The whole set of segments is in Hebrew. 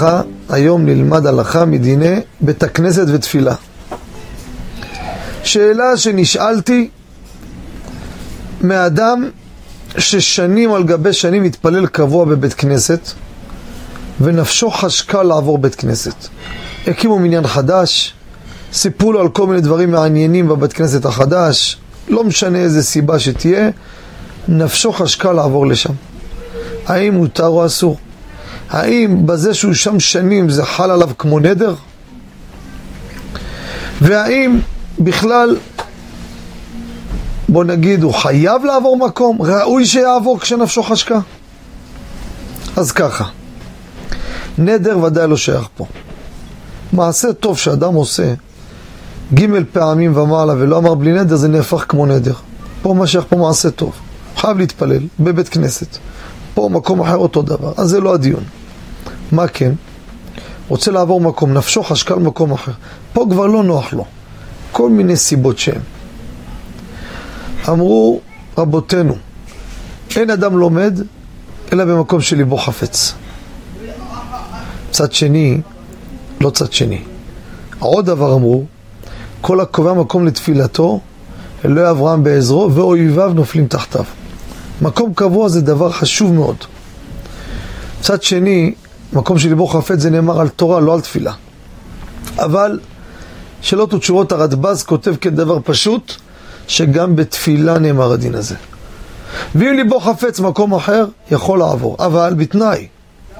ככה, היום נלמד הלכה מדיני בית הכנסת ותפילה. שאלה שנשאלתי מאדם ששנים על גבי שנים התפלל קבוע בבית כנסת ונפשו חשקה לעבור בית כנסת. הקימו מניין חדש, סיפרו לו על כל מיני דברים מעניינים בבית כנסת החדש, לא משנה איזה סיבה שתהיה, נפשו חשקה לעבור לשם. האם מותר או אסור? האם בזה שהוא שם שנים זה חל עליו כמו נדר? והאם בכלל, בוא נגיד, הוא חייב לעבור מקום? ראוי שיעבור כשנפשו חשקה? אז ככה, נדר ודאי לא שייך פה. מעשה טוב שאדם עושה ג' פעמים ומעלה ולא אמר בלי נדר, זה נהפך כמו נדר. פה מה שייך פה מעשה טוב. חייב להתפלל בבית כנסת. פה מקום אחר אותו דבר, אז זה לא הדיון. מה כן? רוצה לעבור מקום, נפשו חשקה למקום אחר. פה כבר לא נוח לו. כל מיני סיבות שהן. אמרו רבותינו, אין אדם לומד אלא במקום שליבו חפץ. צד שני, לא צד שני. עוד דבר אמרו, כל הקובע מקום לתפילתו, אלוהי אברהם בעזרו, ואויביו נופלים תחתיו. מקום קבוע זה דבר חשוב מאוד. צד שני, מקום שליבו חפץ זה נאמר על תורה, לא על תפילה. אבל שאלות ותשובות הרדב"ז כותב כדבר פשוט, שגם בתפילה נאמר הדין הזה. ואם ליבו חפץ מקום אחר, יכול לעבור, אבל בתנאי,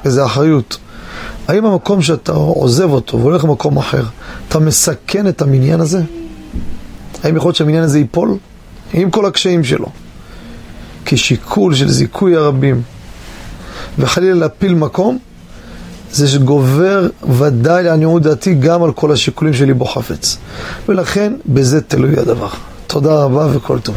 וזו אחריות. האם המקום שאתה עוזב אותו והולך למקום אחר, אתה מסכן את המניין הזה? האם יכול להיות שהמניין הזה ייפול? עם כל הקשיים שלו. כשיקול של זיכוי הרבים, וחלילה להפיל מקום, זה גובר ודאי לעניות דעתי גם על כל השיקולים שלי בו חפץ. ולכן, בזה תלוי הדבר. תודה רבה וכל טוב.